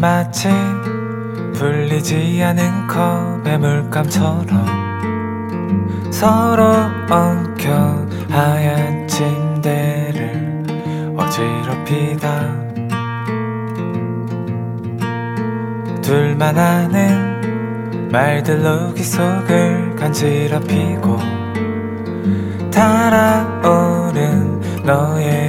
마치 풀리지 않은 컵의 물감처럼 서로 엉켜 하얀 침대를 어지럽히다. 둘만 아는 말들로 귀속을 간지럽히고 달아오른 너의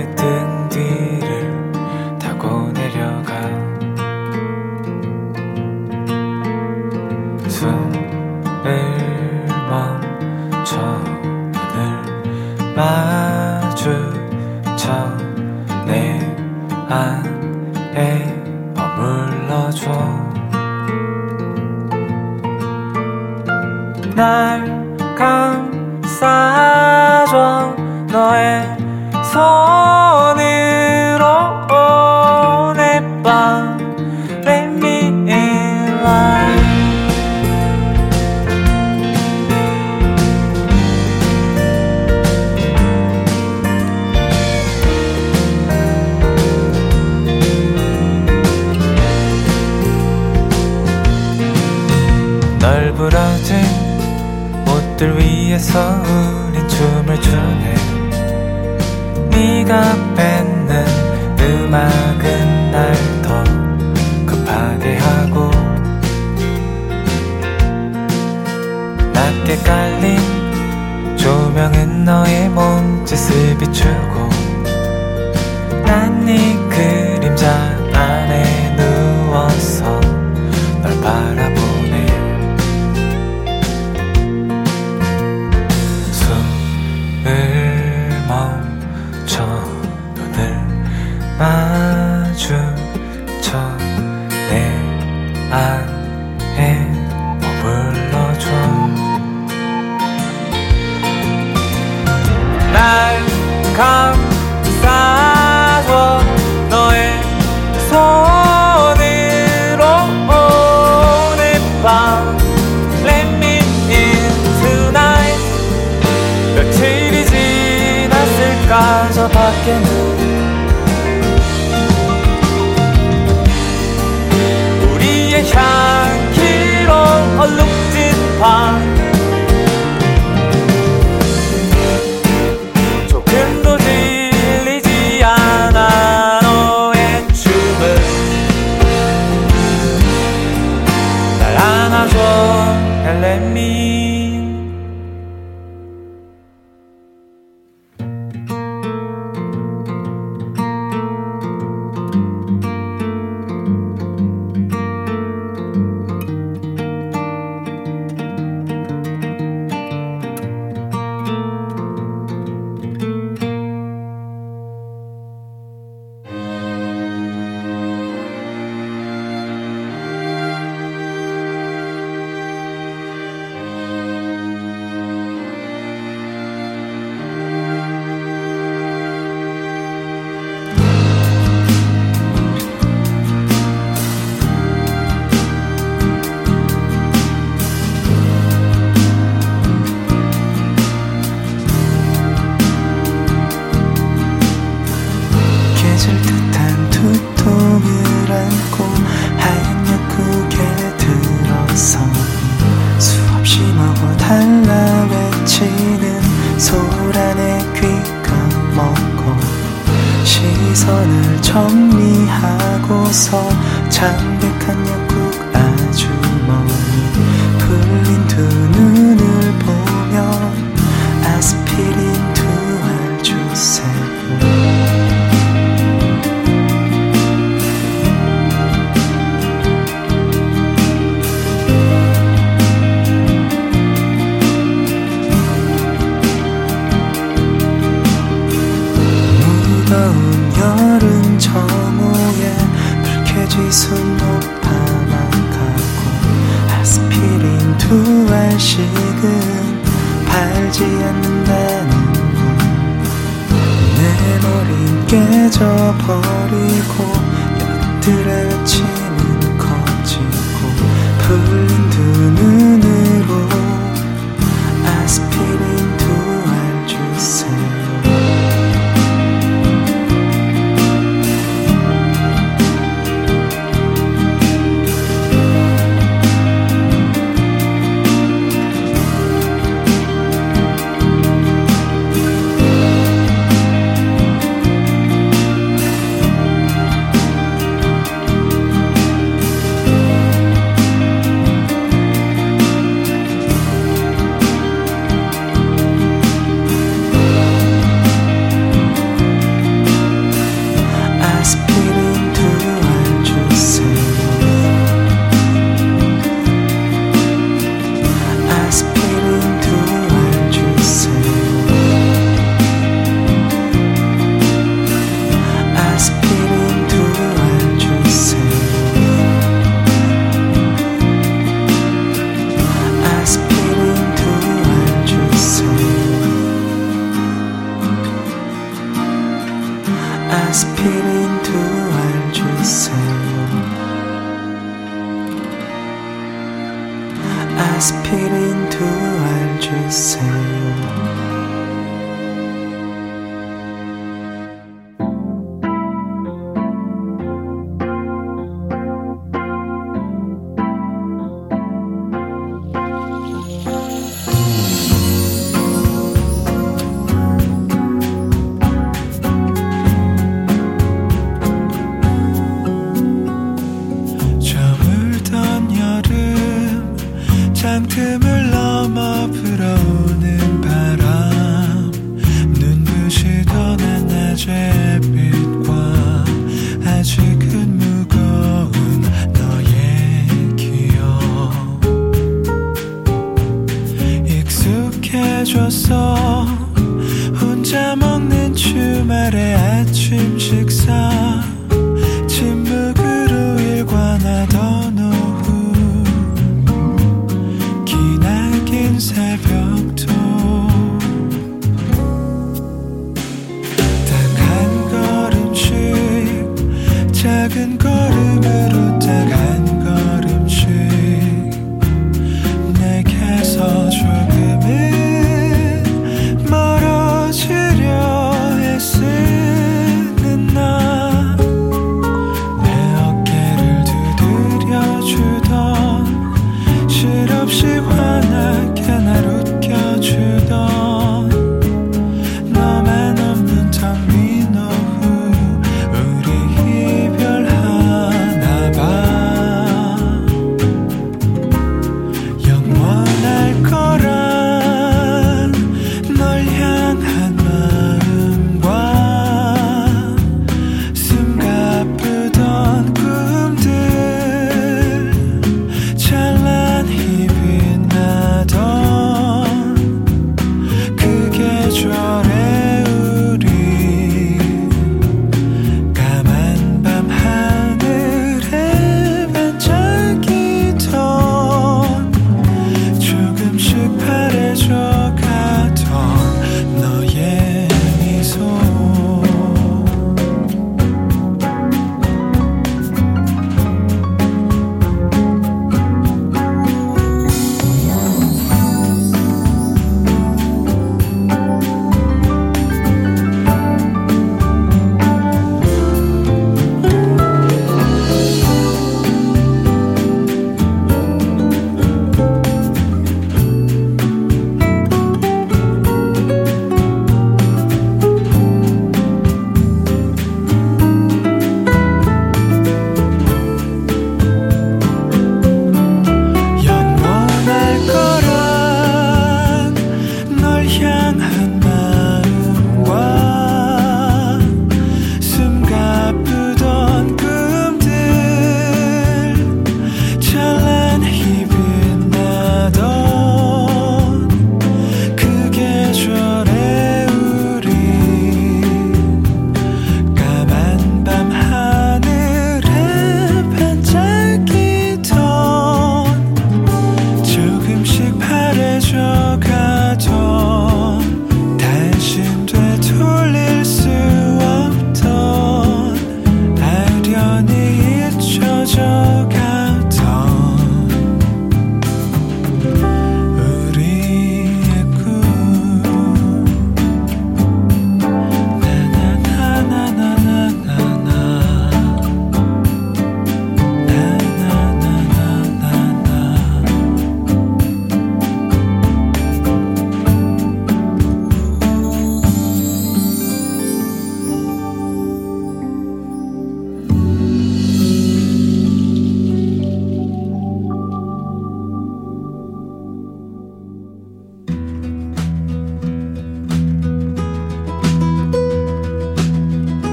춤을 추네 네가 뱉는 음악은 날 더 급하게 하고 낮게 깔린 조명은 너의 몸짓을 비추고 난네 그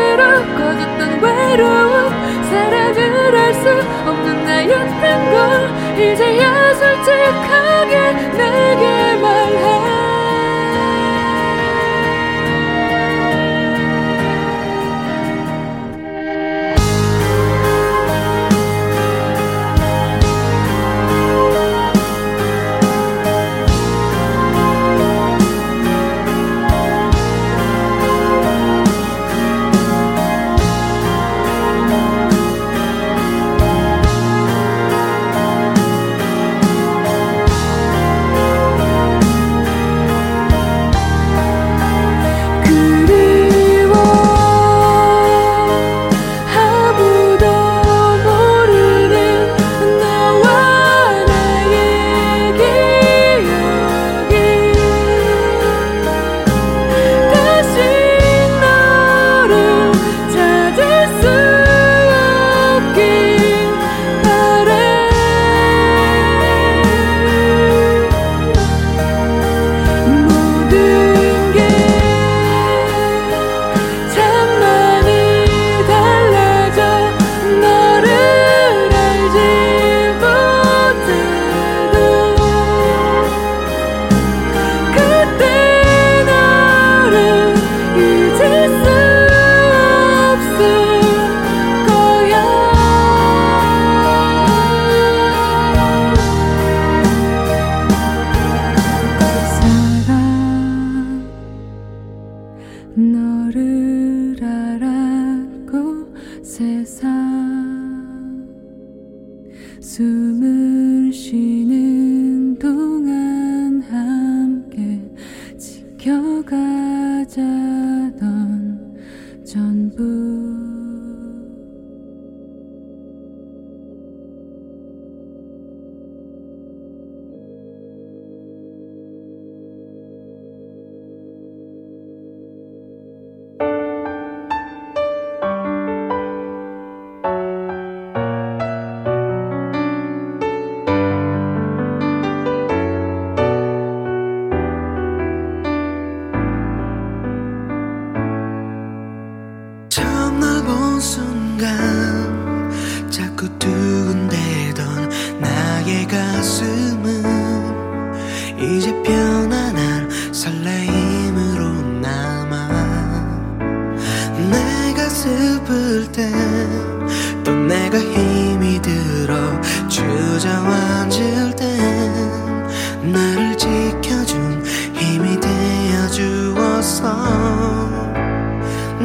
갈수록 커졌던 외로움. 사랑을 할 수 없는 나였던 걸 이제야 솔직하게 내게 말해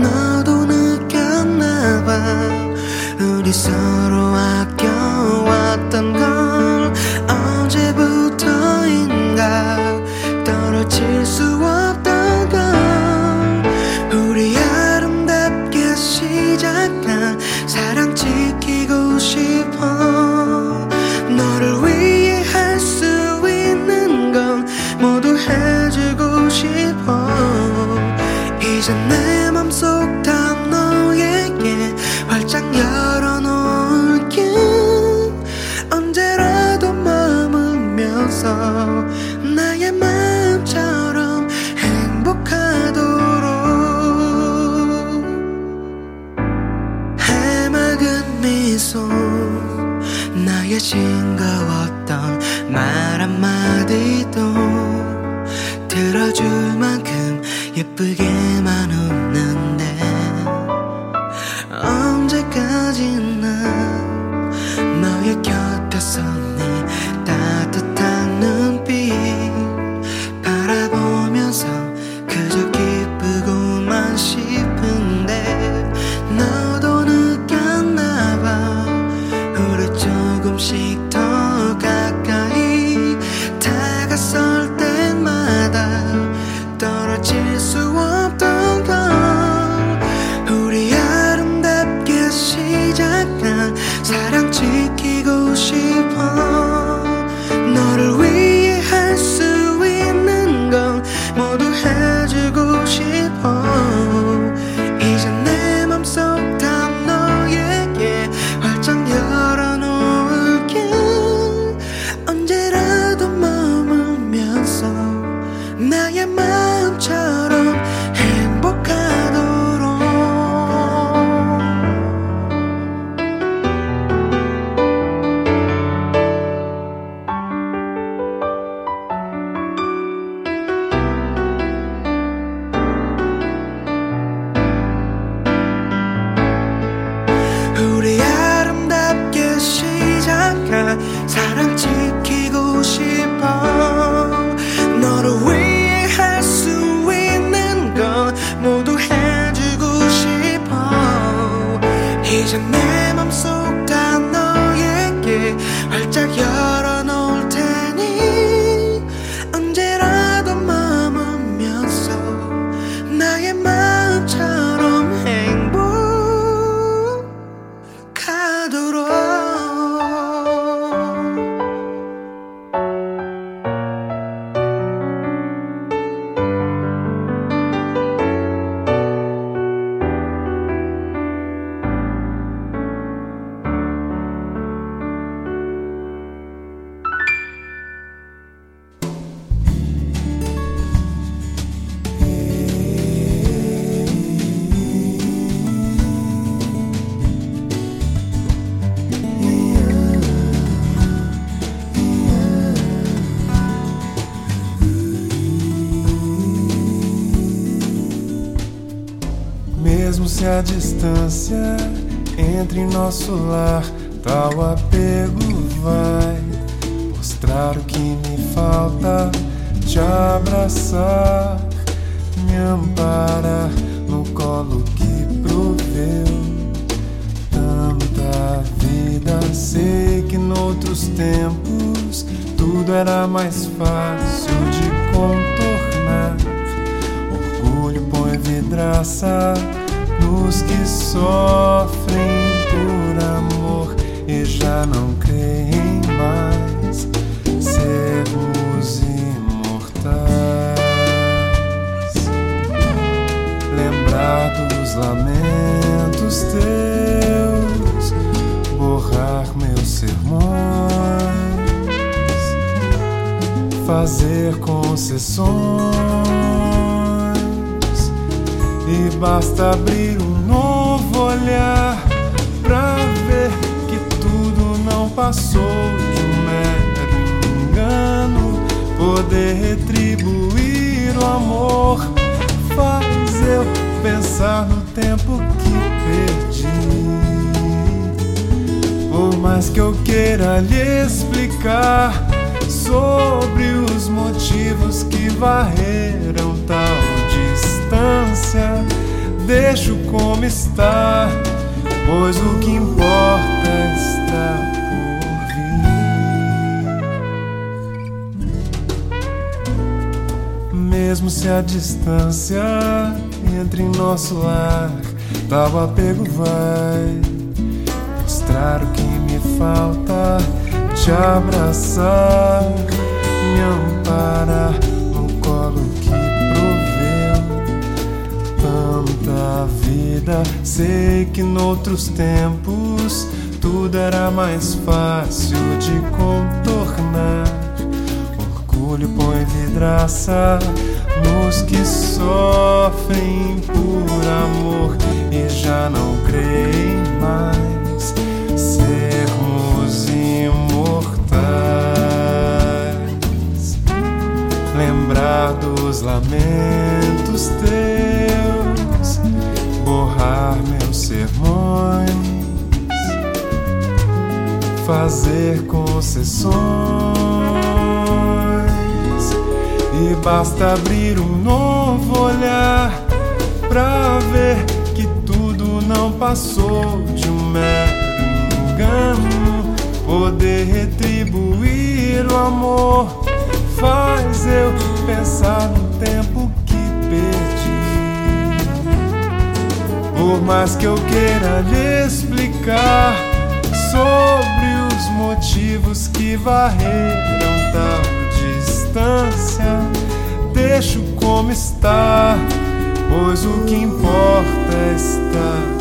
너도 느꼈나봐. 우리 서로 아껴왔던 걸. 예쁘게 A distância entre nosso lar, tal apego vai mostrar o que me falta, te abraçar, me amparar no colo que proveu tanta vida. Sei que noutros tempos tudo era mais fácil de contornar. Orgulho põe vidraça nos que sofrem por amor e já não creem mais sermos imortais. Lembrar dos lamentos teus, borrar meus sermões, fazer concessões e basta abrir um novo olhar pra ver que tudo não passou de um mero engano. Poder retribuir o amor faz eu pensar no tempo que perdi. Por mais que eu queira lhe explicar sobre os motivos que varreram tal deixo como está, pois o que importa está por vir. Mesmo se a distância entre nosso lar, tal apego vai mostrar o que me falta, te abraçar, me amparar da vida. Sei que noutros tempos tudo era mais fácil de contornar. Orgulho põe vidraça nos que sofrem por amor e já não creem mais sermos imortais. Lembrar dos lamentos teus fazer concessões, e basta abrir um novo olhar pra ver que tudo não passou de um mero engano. Poder retribuir o amor faz eu pensar no tempo que perdi. Por mais que eu queira lhe explicar sobre os motivos que varreram tal distância, deixo como está, pois o que importa está por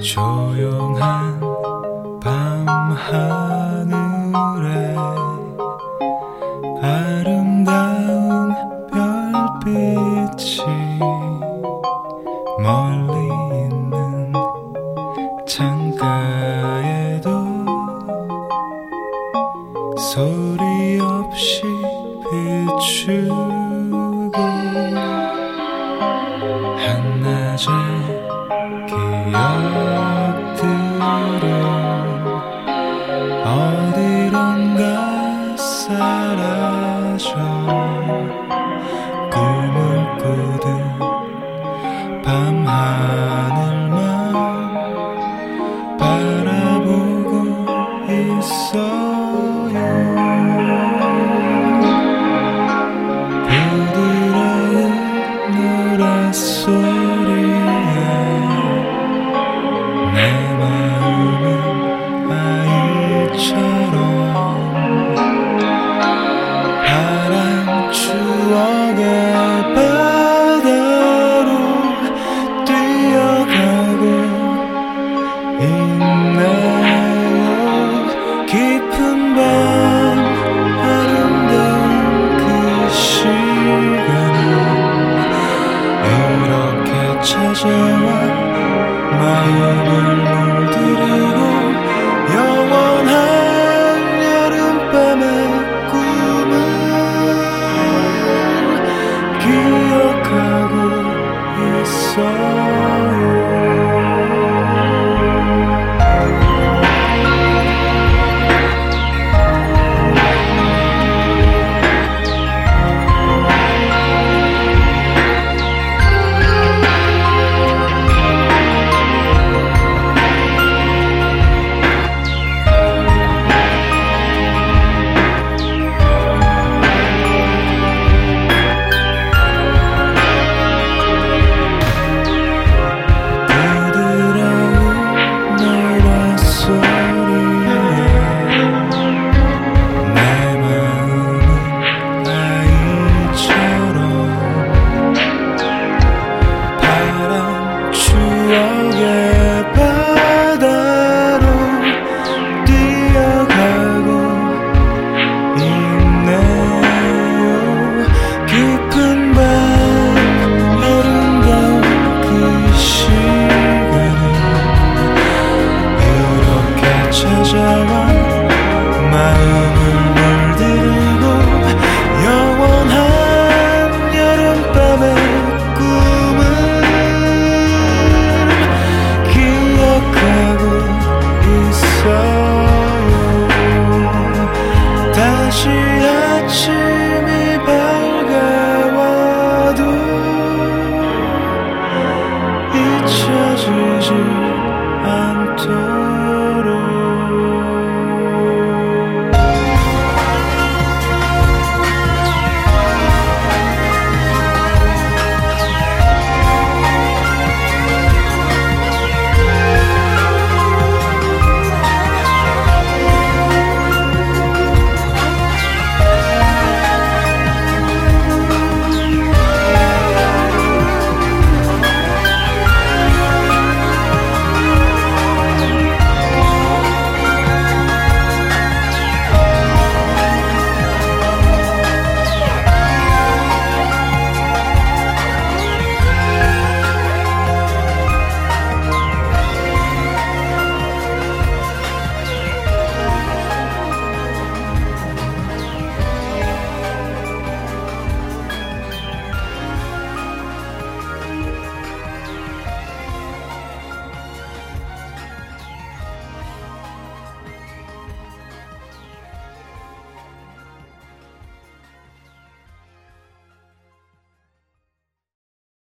就勇敢。share.